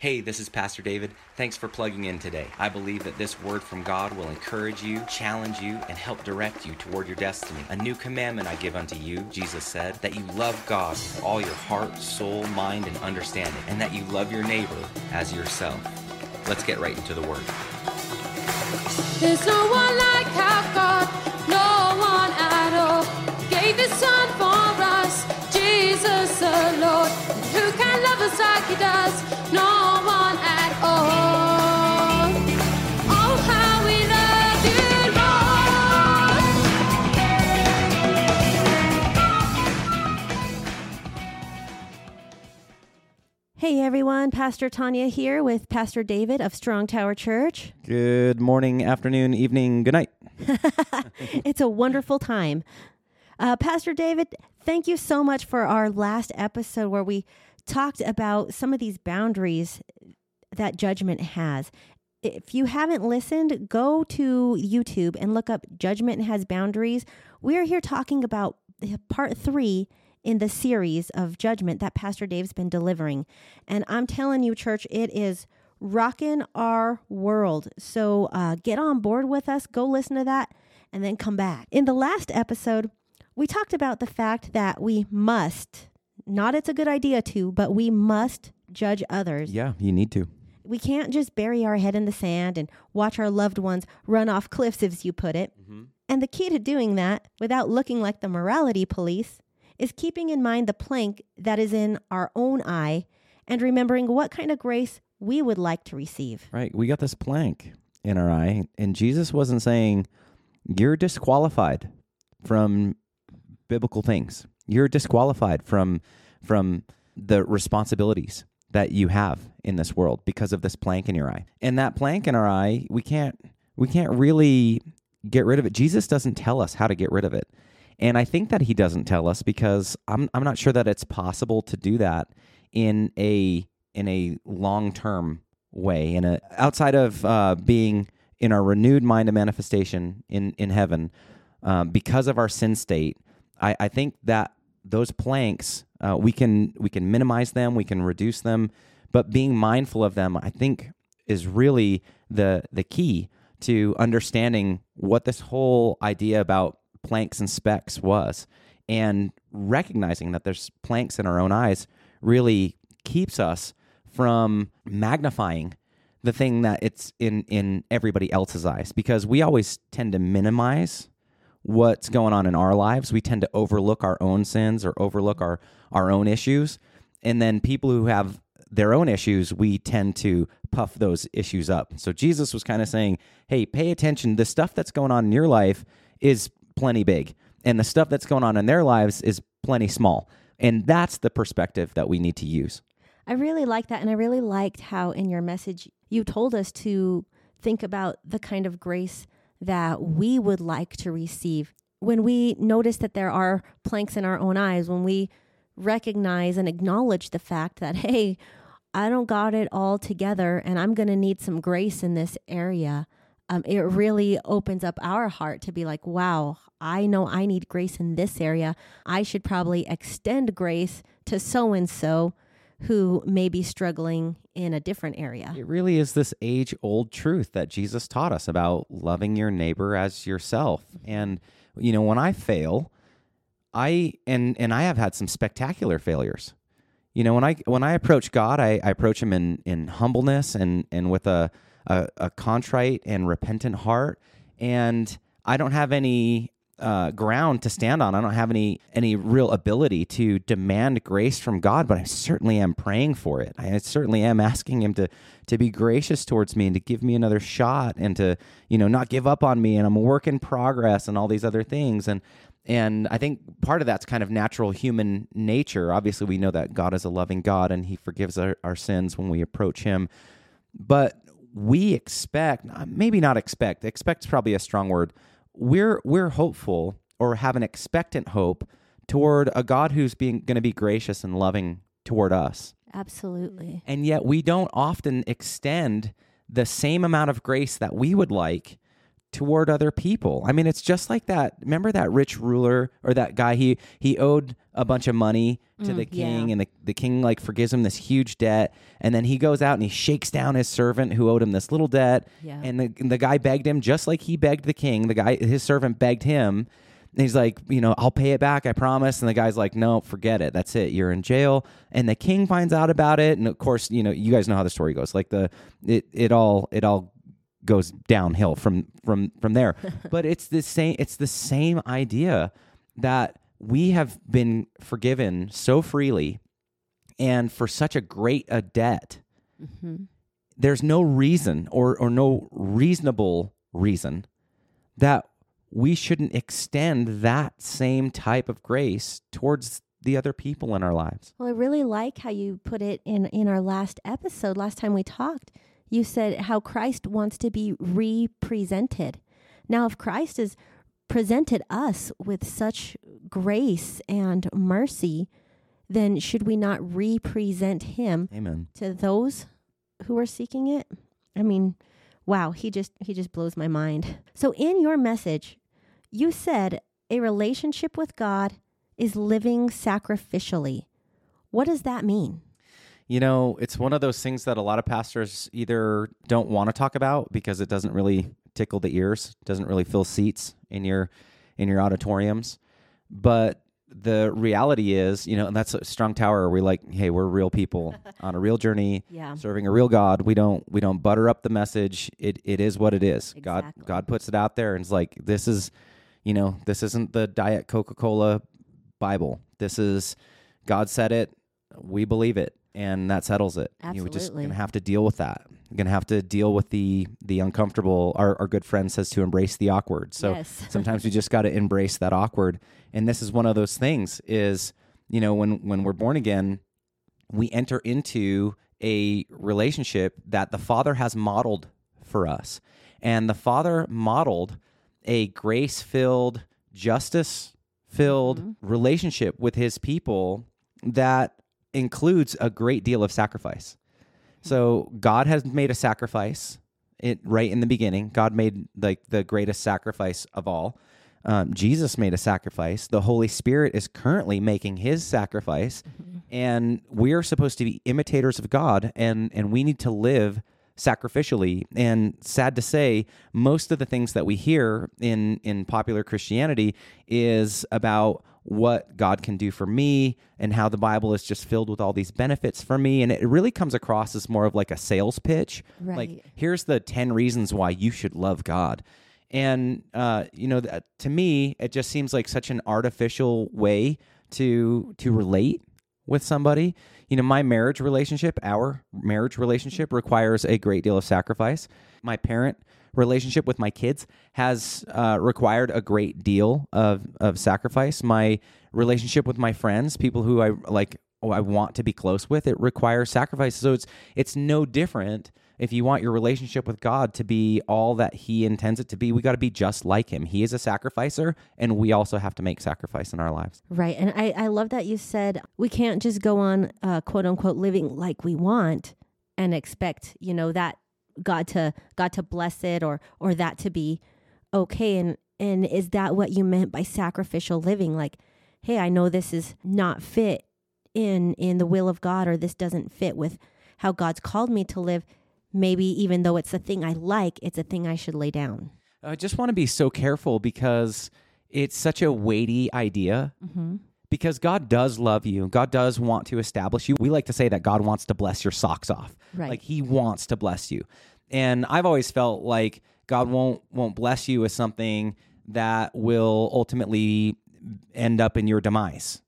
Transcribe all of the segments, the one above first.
Hey, this is Pastor David. Thanks for plugging in today. I believe that this word from God will encourage you, challenge you, and help direct you toward your destiny. A new commandment I give unto you, Jesus said, that you love God with all your heart, soul, mind, and understanding, and that you love your neighbor as yourself. Let's get right into the word. There's no one like our God, no one at all. Gave his son for us, Jesus the Lord. Who can love us like he does? No Hey everyone, Pastor Tanya here with Pastor David of Strong Tower Church. Good morning, afternoon, evening, good night. it's a wonderful time. Uh, Pastor David, thank you so much for our last episode where we talked about some of these boundaries that judgment has. If you haven't listened, go to YouTube and look up Judgment Has Boundaries. We're here talking about part three in the series of judgment that Pastor Dave's been delivering. And I'm telling you, church, it is rocking our world. So uh, get on board with us, go listen to that, and then come back. In the last episode, we talked about the fact that we must, not it's a good idea to, but we must judge others. Yeah, you need to. We can't just bury our head in the sand and watch our loved ones run off cliffs, as you put it. And the key to doing that without looking like the morality police is keeping in mind the plank that is in our own eye and remembering what kind of grace we would like to receive. Right. We got this plank in our eye, and Jesus wasn't saying, You're disqualified from biblical things. You're disqualified from from the responsibilities that you have in this world because of this plank in your eye. And that plank in our eye, we can't we can't really get rid of it. Jesus doesn't tell us how to get rid of it. And I think that he doesn't tell us because I'm I'm not sure that it's possible to do that in a in a long term way. In a outside of uh, being in our renewed mind of manifestation in in heaven, um, because of our sin state, I, I think that those planks uh, we can we can minimize them, we can reduce them, but being mindful of them, I think, is really the the key to understanding what this whole idea about planks and specks was. And recognizing that there's planks in our own eyes really keeps us from magnifying the thing that it's in in everybody else's eyes. Because we always tend to minimize what's going on in our lives. We tend to overlook our own sins or overlook our our own issues. And then people who have their own issues we tend to puff those issues up. So jesus was kind of saying hey pay attention. The stuff that's going on in your life is plenty big and the stuff that's going on in their lives is plenty small and that's the perspective that we need to use I really like that. And I really liked how in your message you told us to think about the kind of grace that we would like to receive. When we notice that there are planks in our own eyes, when we recognize and acknowledge the fact that, hey, I don't got it all together and I'm going to need some grace in this area. Um, it really opens up our heart to be like, wow, I know I need grace in this area. I should probably extend grace to so and so who may be struggling in a different area. It really is this age old truth that Jesus taught us about loving your neighbor as yourself. And you know, when I fail, I and and I have had some spectacular failures. You know, when I when I approach God, I, I approach him in in humbleness and and with a, a a contrite and repentant heart. And I don't have any uh, ground to stand on. I don't have any any real ability to demand grace from God, but I certainly am praying for it. I certainly am asking Him to to be gracious towards me and to give me another shot and to you know not give up on me. And I'm a work in progress and all these other things. And and I think part of that's kind of natural human nature. Obviously, we know that God is a loving God and He forgives our, our sins when we approach Him. But we expect, maybe not expect, expect is probably a strong word. We're we're hopeful or have an expectant hope toward a God who's being going to be gracious and loving toward us. Absolutely. And yet we don't often extend the same amount of grace that we would like toward other people. I mean, it's just like that. Remember that rich ruler or that guy? He he owed a bunch of money to mm, the king, yeah. and the, the king like forgives him this huge debt, and then he goes out and he shakes down his servant who owed him this little debt, Yeah. and the and the guy begged him just like he begged the king. The guy, his servant, begged him. And he's like, you know, I'll pay it back, I promise. And the guy's like, no, forget it. That's it. You're in jail. And the king finds out about it. And of course, you know, you guys know how the story goes. Like the it it all it all goes downhill from from from there. but it's the same it's the same idea that we have been forgiven so freely and for such a great a debt. Mm-hmm. There's no reason or or no reasonable reason that we shouldn't extend that same type of grace towards the other people in our lives. Well, I really like how you put it in in our last episode. Last time we talked, you said how Christ wants to be represented. Now, if Christ has presented us with such grace and mercy, then should we not represent him Amen. to those who are seeking it? I mean, wow, he just he just blows my mind. So in your message, you said a relationship with God is living sacrificially. What does that mean? You know, it's one of those things that a lot of pastors either don't want to talk about because it doesn't really tickle the ears, doesn't really fill seats in your in your auditoriums. But the reality is, you know, and that's a strong tower. We're like, hey, we're real people on a real journey, Yeah. serving a real God. We don't we don't butter up the message. It it is what it is. God God puts it out there and it's like this is, you know, this isn't the diet Coca-Cola Bible. This is God said it, we believe it, and that settles it. You know, we're just gonna have to deal with that. We're gonna have to deal with the the uncomfortable. Our our good friend says to embrace the awkward. So Yes. sometimes we just got to embrace that awkward. And this is one of those things. Is you know when when we're born again, we enter into a relationship that the Father has modeled for us, and the Father modeled a grace filled, justice filled mm-hmm. relationship with His people that includes a great deal of sacrifice. So God has made a sacrifice it right in the beginning. God made like the greatest sacrifice of all. Um, Jesus made a sacrifice. The Holy Spirit is currently making His sacrifice, and we are supposed to be imitators of God, and and we need to live sacrificially. And sad to say, most of the things that we hear in in popular Christianity is about what God can do for me and how the Bible is just filled with all these benefits for me. And it really comes across as more of like a sales pitch. Right. Like, here's the 10 reasons why you should love God. And, uh, you know, that, to me, it just seems like such an artificial way to to relate with somebody. You know, my marriage relationship, our marriage relationship requires a great deal of sacrifice. My parent relationship with my kids has uh, required a great deal of, of sacrifice. My relationship with my friends, people who I like, oh, I want to be close with, it requires sacrifice. So it's it's no different if you want your relationship with God to be all that He intends it to be. We got to be just like Him. He is a sacrificer, and we also have to make sacrifice in our lives. Right. And I, I love that you said we can't just go on uh, quote unquote living like we want and expect, you know, that God to God to bless it or or that to be okay. And and is that what you meant by sacrificial living? Like, hey, I know this is not fit in in the will of God or this doesn't fit with how God's called me to live. Maybe even though it's a thing I like, it's a thing I should lay down. I just want to be so careful because it's such a weighty idea. Mm-hmm. Because God does love you. God does want to establish you. We like to say that God wants to bless your socks off. Right. Like he wants to bless you. And I've always felt like God won't won't bless you with something that will ultimately end up in your demise.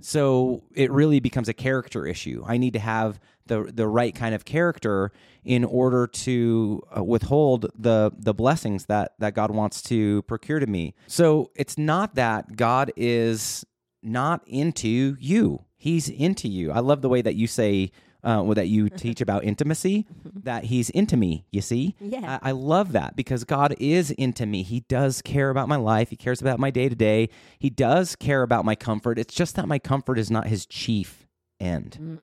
So it really becomes a character issue. I need to have the the right kind of character in order to uh, withhold the the blessings that that God wants to procure to me. So it's not that God is not into you. He's into you. I love the way that you say uh, well, that you teach about intimacy, that he's into me, you see? Yeah. I, I love that because God is into me. He does care about my life. He cares about my day to day. He does care about my comfort. It's just that my comfort is not his chief end,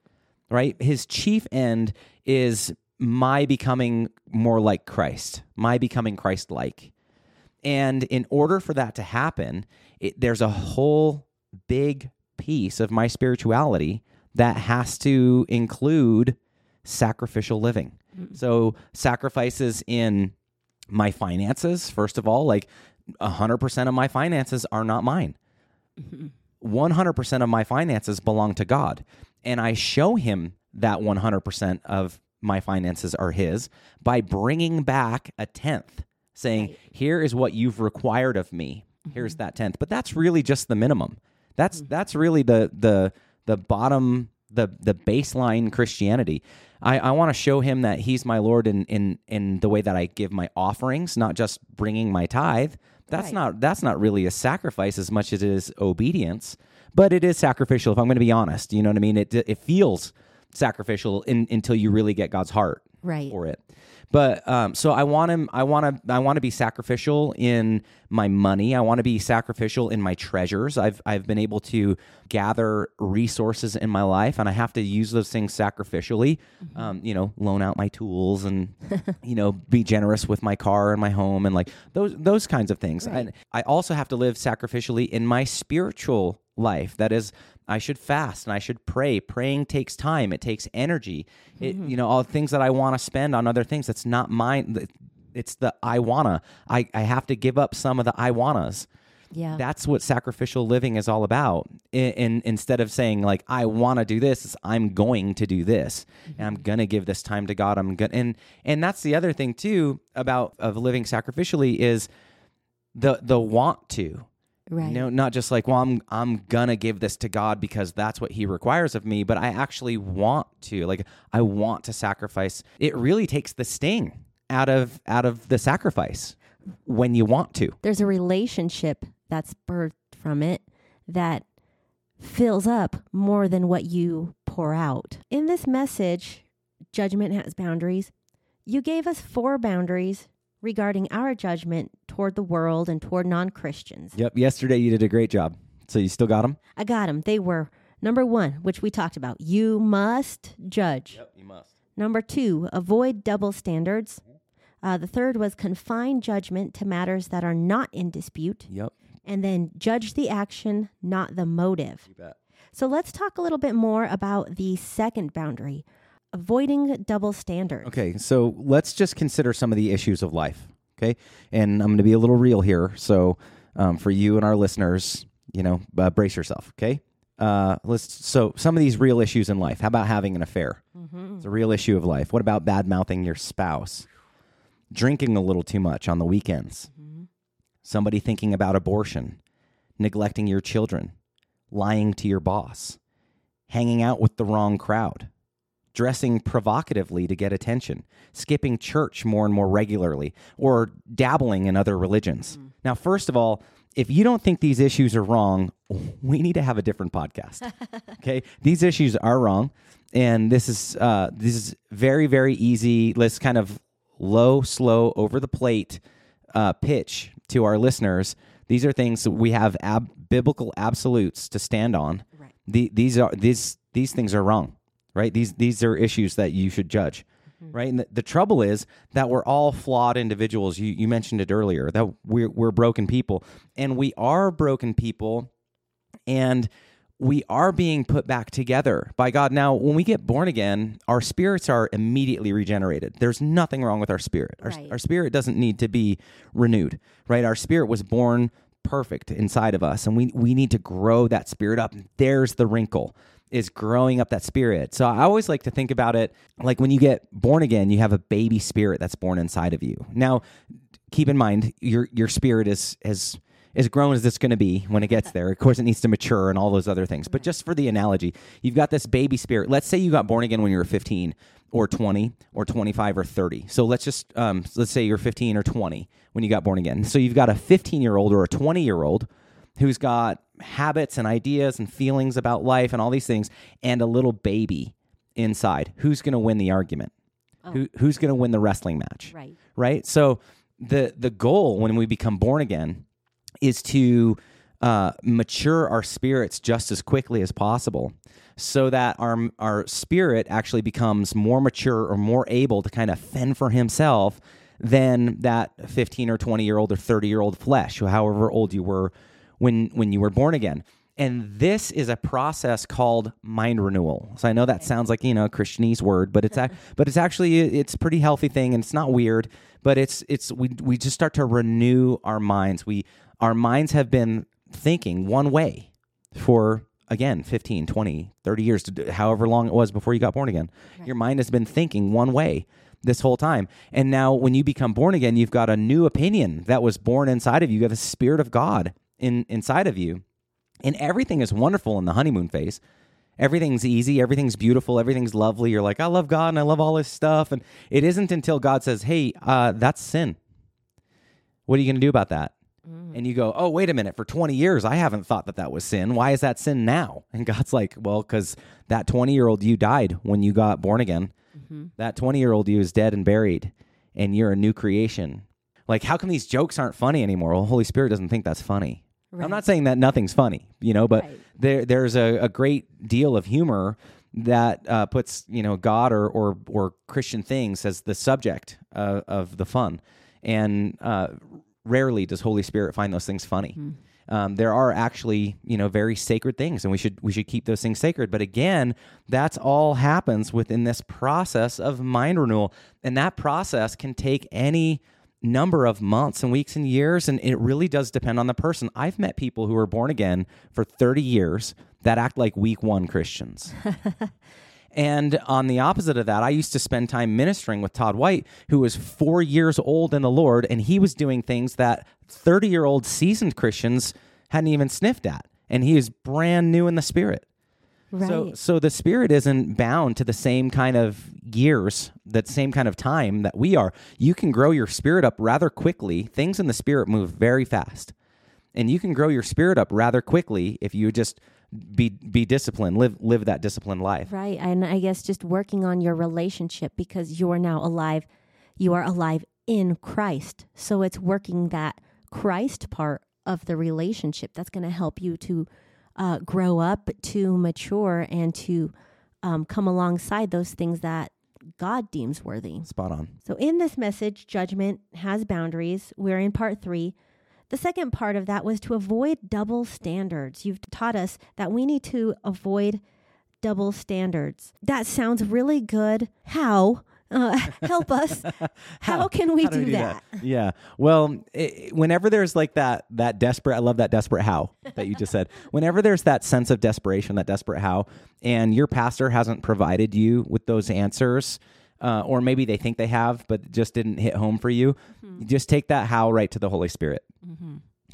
right? His chief end is my becoming more like Christ, my becoming Christ like. And in order for that to happen, it, there's a whole big piece of my spirituality that has to include sacrificial living. Mm-hmm. So, sacrifices in my finances, first of all, like 100% of my finances are not mine. Mm-hmm. 100% of my finances belong to God. And I show him that 100% of my finances are his by bringing back a tenth, saying, Here is what you've required of me. Here's mm-hmm. that tenth. But that's really just the minimum. That's that's really the the the bottom the the baseline Christianity. I, I want to show him that he's my Lord in, in in the way that I give my offerings, not just bringing my tithe. That's Right. not that's not really a sacrifice as much as it is obedience, but it is sacrificial. If I'm going to be honest, you know what I mean. It it feels sacrificial in, until you really get God's heart Right. for it. But um, so I want him. I want to. I want to be sacrificial in my money. I want to be sacrificial in my treasures. I've I've been able to gather resources in my life, and I have to use those things sacrificially. Um, you know, loan out my tools, and you know, be generous with my car and my home, and like those those kinds of things. And I also have to live sacrificially in my spiritual life. That is, I should fast and I should pray. Praying takes time. It takes energy. It, mm-hmm. you know, all things that I want to spend on other things. That's not mine. It's the I wanna. I, I have to give up some of the I wannas. Yeah. That's what sacrificial living is all about. In, in instead of saying like I want to do this, I'm going to do this, and I'm mm-hmm. gonna give this time to God. I'm gonna and and that's the other thing too about of living sacrificially is the the want to. Right. You know, not just like, well, I'm I'm gonna give this to God because that's what He requires of me, but I actually want to. Like, I want to sacrifice. It really takes the sting out of out of the sacrifice when you want to. There's a relationship that's birthed from it that fills up more than what you pour out. In this message, Judgment Has Boundaries, you gave us four boundaries regarding our judgment toward the world and toward non Christians. Yep. Yesterday you did a great job. So you still got them. I got them. They were number one, which we talked about. You must judge. Yep. You must. Number two, avoid double standards. Uh, the third was confine judgment to matters that are not in dispute. Yep. And then judge the action, not the motive. You bet. So let's talk a little bit more about the second boundary avoiding double standards. Okay, so let's just consider some of the issues of life. Okay, and I'm going to be a little real here. So um, for you and our listeners, you know, uh, brace yourself. Okay, uh, let's. So some of these real issues in life. How about having an affair? It's a real issue of life. What about bad mouthing your spouse? Drinking a little too much on the weekends. Somebody thinking about abortion, neglecting your children, lying to your boss, hanging out with the wrong crowd dressing provocatively to get attention, skipping church more and more regularly, or dabbling in other religions. Now, first of all, if you don't think these issues are wrong, we need to have a different podcast. okay, these issues are wrong, and this is uh, this is very very easy. Let's kind of low, slow, over the plate uh, pitch to our listeners. These are things that we have ab- biblical absolutes to stand on. Right. The, these are these these things are wrong right? These these are issues that you should judge, mm-hmm. right? And the, the trouble is that we're all flawed individuals. You you mentioned it earlier that we're we're broken people, and we are broken people, and we are being put back together by God. Now, when we get born again, our spirits are immediately regenerated. There's nothing wrong with our spirit. Our, Right. our spirit doesn't need to be renewed, right? Our spirit was born perfect inside of us, and we we need to grow that spirit up. There's the wrinkle is growing up that spirit. So I always like to think about it like when you get born again, you have a baby spirit that's born inside of you. Now, keep in mind your your spirit is as as grown as it's going to be when it gets there. Of course, it needs to mature and all those other things. But just for the analogy, you've got this baby spirit. Let's say you got born again when you were 15 or 20 or 25 or 30. So let's just um, let's say you're 15 or 20 when you got born again. So you've got a 15 year old or a 20 year old who's got habits and ideas and feelings about life and all these things, and a little baby inside. Who's going to win the argument? Who, who's going to win the wrestling match? Right. right? So the the goal when we become born again is to uh, mature our spirits just as quickly as possible, so that our our spirit actually becomes more mature or more able to kind of fend for himself than that 15 or 20 year old or 30 year old flesh, or however old you were when when you were born again. And this is a process called mind renewal. So I know that sounds like you know a Christianese word, but it's ac- but it's actually it's a pretty healthy thing, and it's not weird. But it's it's we we just start to renew our minds. We our minds have been thinking one way for again 15 20 30 years do- however long it was before you got born again your mind has been thinking one way this whole time and now when you become born again you've got a new opinion that was born inside of you you have the spirit of god in inside of you and everything is wonderful in the honeymoon phase everything's easy everything's beautiful everything's lovely you're like i love god and i love all this stuff and it isn't until god says hey uh, that's sin what are you going to do about that and you go, oh, wait a minute, for 20 years, I haven't thought that that was sin. Why is that sin now? And God's like, well, because that 20 year old you died when you got born again. That 20 year old you is dead and buried, and you're a new creation. Like, how come these jokes aren't funny anymore? Well, Holy Spirit doesn't think that's funny. I'm not saying that nothing's funny, you know, but Right. there there's a, a great deal of humor that uh, puts you know God or or or Christian things as the subject uh, of the fun, and uh, rarely does Holy Spirit find those things funny. Um, there are actually you know very sacred things, and we should we should keep those things sacred. But again, that's all happens within this process of mind renewal, and that process can take any number of months and weeks and years and it really does depend on the person. I've met people who are born again for 30 years that act like week one christians. And on the opposite of that i used to spend time ministering with todd white who was four years old in the lord and he was doing things that 30 year old seasoned christians hadn't even sniffed at. And he is brand new in the spirit Right. so, so the spirit isn't bound to the same kind of years, that same kind of time that we are. You can grow your spirit up rather quickly. Things in the spirit move very fast, and you can grow your spirit up rather quickly if you just be be disciplined, live live that disciplined life. Right. And I guess just working on your relationship because you are now alive. You are alive in Christ. So it's working that Christ part of the relationship that's going to help you to uh, grow up, to mature, and to um, come alongside those things that God deems worthy. Spot on. So, in this message, judgment has boundaries. We're in part three. The second part of that was to avoid double standards. You've taught us that we need to avoid double standards. That sounds really good. How? Uh, help us. How, can we How do, that? Yeah. Well, i whenever there's like that that desperate, I love that desperate how that you just said. Whenever there's that sense of desperation, that desperate how, and your pastor hasn't provided you with those answers, uh, or maybe they think they have, but just didn't hit home for you, you just take that how right to the Holy Spirit.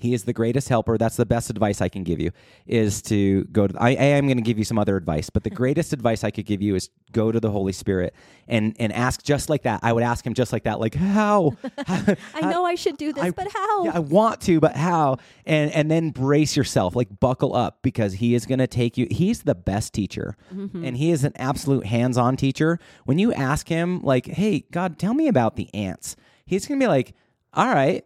He is the greatest helper. That's the best advice I can give you is to go to I, I am going to give you some other advice, but the greatest advice I could give you is go to the Holy Spirit and and ask just like that. I would ask him just like that, like how? I know I should do this, I- but how? Yeah, I want to, but how? And and then brace yourself, like buckle up because he is going to take you. He's the best teacher, mm-hmm. and he is an absolute hands-on teacher. When you ask him, like, "Hey, God, tell me about the ants," he's going to be like, "All right,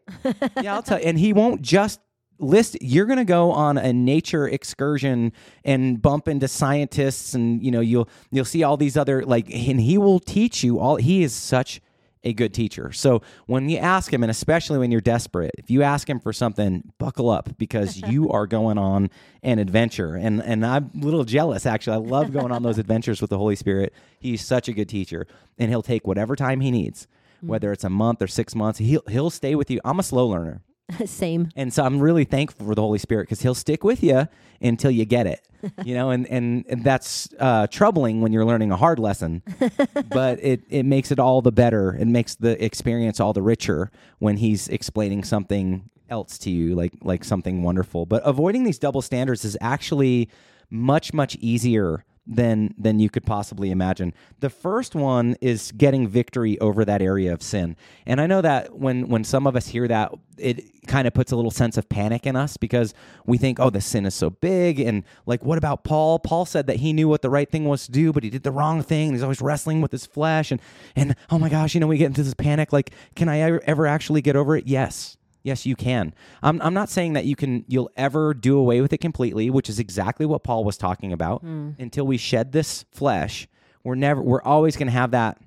yeah, I'll tell." you. And he won't just list you're going to go on a nature excursion and bump into scientists and you know you'll you'll see all these other like and he will teach you all he is such a good teacher. So when you ask him, and especially when you're desperate, if you ask him for something, buckle up because you are going on an adventure. And and I'm a little jealous actually. I love going on those adventures with the Holy Spirit. He's such a good teacher, and he'll take whatever time he needs, whether it's a month or six months. He'll he'll stay with you. I'm a slow learner. Same. And so I'm really thankful for the Holy Spirit because He'll stick with you until you get it. You know, and and, and that's uh, troubling when you're learning a hard lesson, but it it makes it all the better. It makes the experience all the richer when He's explaining something else to you, like like something wonderful. But avoiding these double standards is actually much much easier than than you could possibly imagine. The first one is getting victory over that area of sin. And I know that when when some of us hear that it kind of puts a little sense of panic in us because we think, "Oh, the sin is so big." And like what about Paul? Paul said that he knew what the right thing was to do, but he did the wrong thing. He's always wrestling with his flesh and and oh my gosh, you know, we get into this panic like, "Can I ever, ever actually get over it?" Yes. Yes, you can. I'm, I'm not saying that you can you'll ever do away with it completely, which is exactly what Paul was talking about. Hmm. Until we shed this flesh, we're never we're always going to have that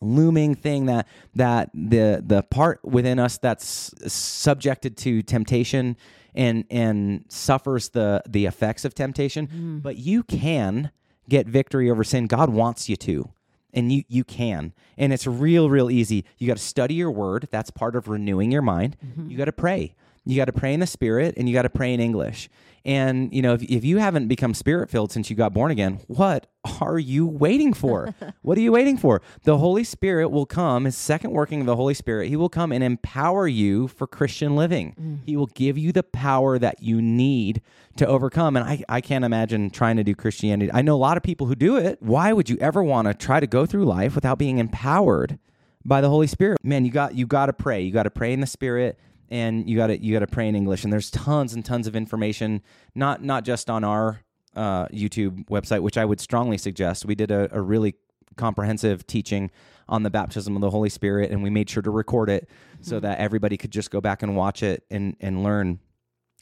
looming thing that that the the part within us that's subjected to temptation and and suffers the the effects of temptation. Hmm. But you can get victory over sin. God wants you to and you you can. And it's real real easy. You got to study your word. That's part of renewing your mind. Mm-hmm. You got to pray. You got to pray in the spirit and you got to pray in english and you know if, if you haven't become spirit filled since you got born again what are you waiting for? What are you waiting for? The holy spirit will come his second working of the holy spirit he will come and empower you for christian living. Mm. He will give you the power that you need to overcome. And I, I can't imagine trying to do christianity. I know a lot of people who do it. Why would you ever want to try to go through life without being empowered by the Holy Spirit. Man, you got you got to pray. You got to pray in the Spirit, and you got to you got to pray in English. And there's tons and tons of information, not not just on our uh, YouTube website, which I would strongly suggest. We did a, a really comprehensive teaching on the baptism of the Holy Spirit, and we made sure to record it so that everybody could just go back and watch it and and learn.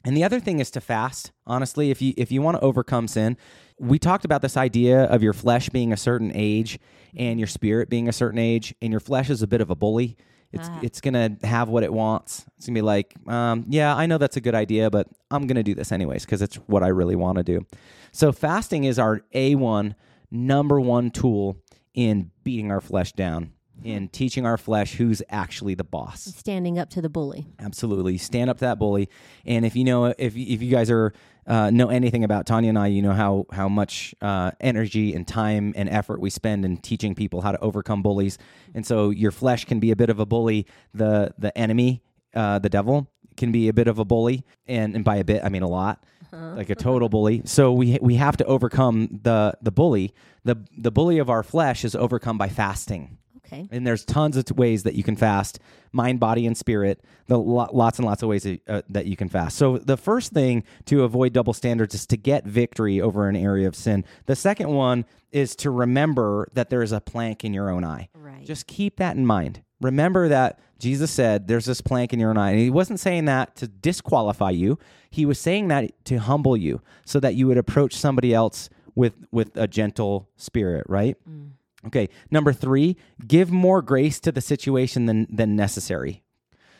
And the other thing is to fast. Honestly, if you if you want to overcome sin, we talked about this idea of your flesh being a certain age and your spirit being a certain age, and your flesh is a bit of a bully. It's it's gonna have what it wants. It's gonna be like, um, yeah, I know that's a good idea, but I'm gonna do this anyways because it's what I really want to do. So fasting is our a one number one tool in beating our flesh down, in teaching our flesh who's actually the boss. Standing up to the bully. Absolutely, stand up to that bully. And if you know, if if you guys are uh, know anything about Tanya and I, you know how how much uh, energy and time and effort we spend in teaching people how to overcome bullies. And so your flesh can be a bit of a bully. The the enemy, uh, the devil, can be a bit of a bully, and and by a bit I mean a lot. Like a total bully, so we we have to overcome the the bully. the The bully of our flesh is overcome by fasting. Okay. And there's tons of ways that you can fast, mind, body, and spirit. The lo- lots and lots of ways that, uh, that you can fast. So the first thing to avoid double standards is to get victory over an area of sin. The second one is to remember that there is a plank in your own eye. Right. Just keep that in mind. Remember that Jesus said there's this plank in your own eye. And he wasn't saying that to disqualify you. He was saying that to humble you so that you would approach somebody else with with a gentle spirit, right? Okay. Number three, give more grace to the situation than than necessary.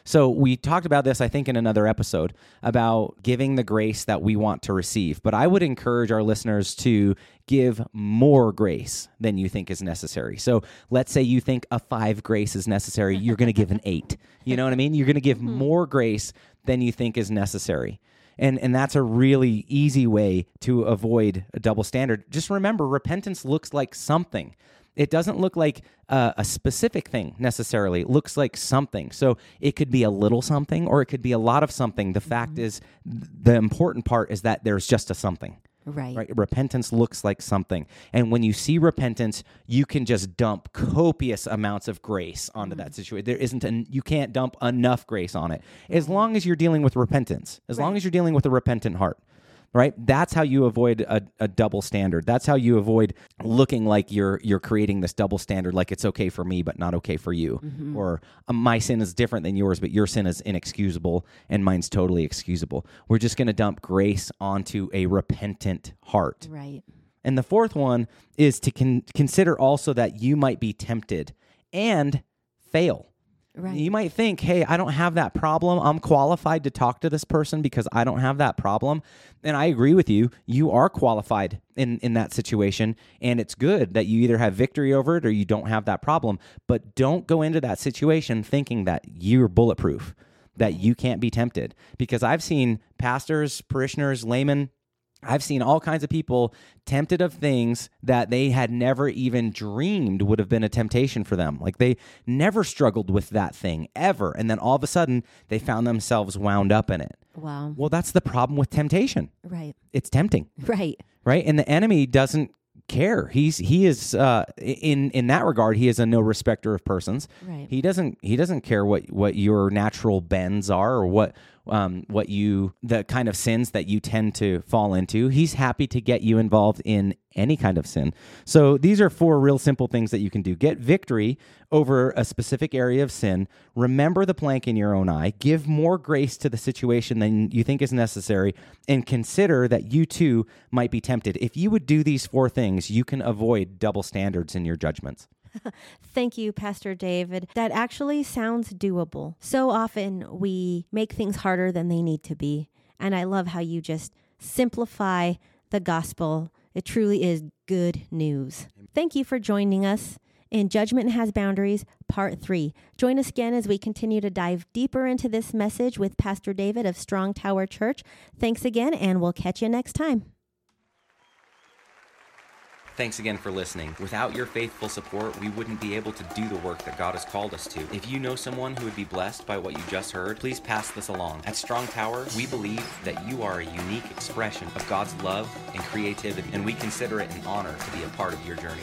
So we talked about this, I think, in another episode about giving the grace that we want to receive. But I would encourage our listeners to give more grace than you think is necessary. So let's say you think a five grace is necessary, you're going to give an eight. You know what I mean? You're going to give hmm. more grace than you think is necessary. And, and that's a really easy way to avoid a double standard. Just remember, repentance looks like something. It doesn't look like uh, a specific thing necessarily. It looks like something. So it could be a little something or it could be a lot of something. The fact is, the important part is that there's just a something. Right. Right? Repentance looks like something. And when you see repentance, you can just dump copious amounts of grace onto that mm. situation. There isn't an, you can't dump enough grace on it. As long as you're dealing with repentance. As long as you're dealing with a repentant heart. Right? That's how you avoid a, a double standard. That's how you avoid looking like you're you're creating this double standard like it's okay for me but not okay for you. Or uh, my sin is different than yours but your sin is inexcusable and mine's totally excusable. We're just going to dump grace onto a repentant heart. Right. And the fourth one is to con- consider also that you might be tempted and fail. Right. You might think, hey, I don't have that problem. I'm qualified to talk to this person because I don't have that problem. And I agree with you. You are qualified in, in that situation. And it's good that you either have victory over it or you don't have that problem. But don't go into that situation thinking that you're bulletproof, that you can't be tempted. Because I've seen pastors, parishioners, laymen, I've seen all kinds of people tempted of things that they had never even dreamed would have been a temptation for them. Like they never struggled with that thing ever. And then all of a sudden they found themselves wound up in it. Wow. Well, that's the problem with temptation. Right. It's tempting, Right. right? And the enemy doesn't care. He's he is uh in in that regard he is a no respecter of persons. Right. He doesn't he doesn't care what what your natural bends are or what um what you the kind of sins that you tend to fall into. He's happy to get you involved in any kind of sin. So these are four real simple things that you can do. Get victory over a specific area of sin. Remember the plank in your own eye. Give more grace to the situation than you think is necessary and consider that you too might be tempted. If you would do these four things, you can avoid double standards in your judgments. Thank you, Pastor David. That actually sounds doable. So often we make things harder than they need to be. And I love how you just simplify the gospel. It truly is good news. Thank you for joining us in Judgment Has Boundaries, Part 3. Join us again as we continue to dive deeper into this message with Pastor David of Strong Tower Church. Thanks again, and we'll catch you next time. Thanks again for listening. Without your faithful support, we wouldn't be able to do the work that God has called us to. If you know someone who would be blessed by what you just heard, please pass this along. At Strong Tower, we believe that you are a unique expression of God's love and creativity, and we consider it an honor to be a part of your journey.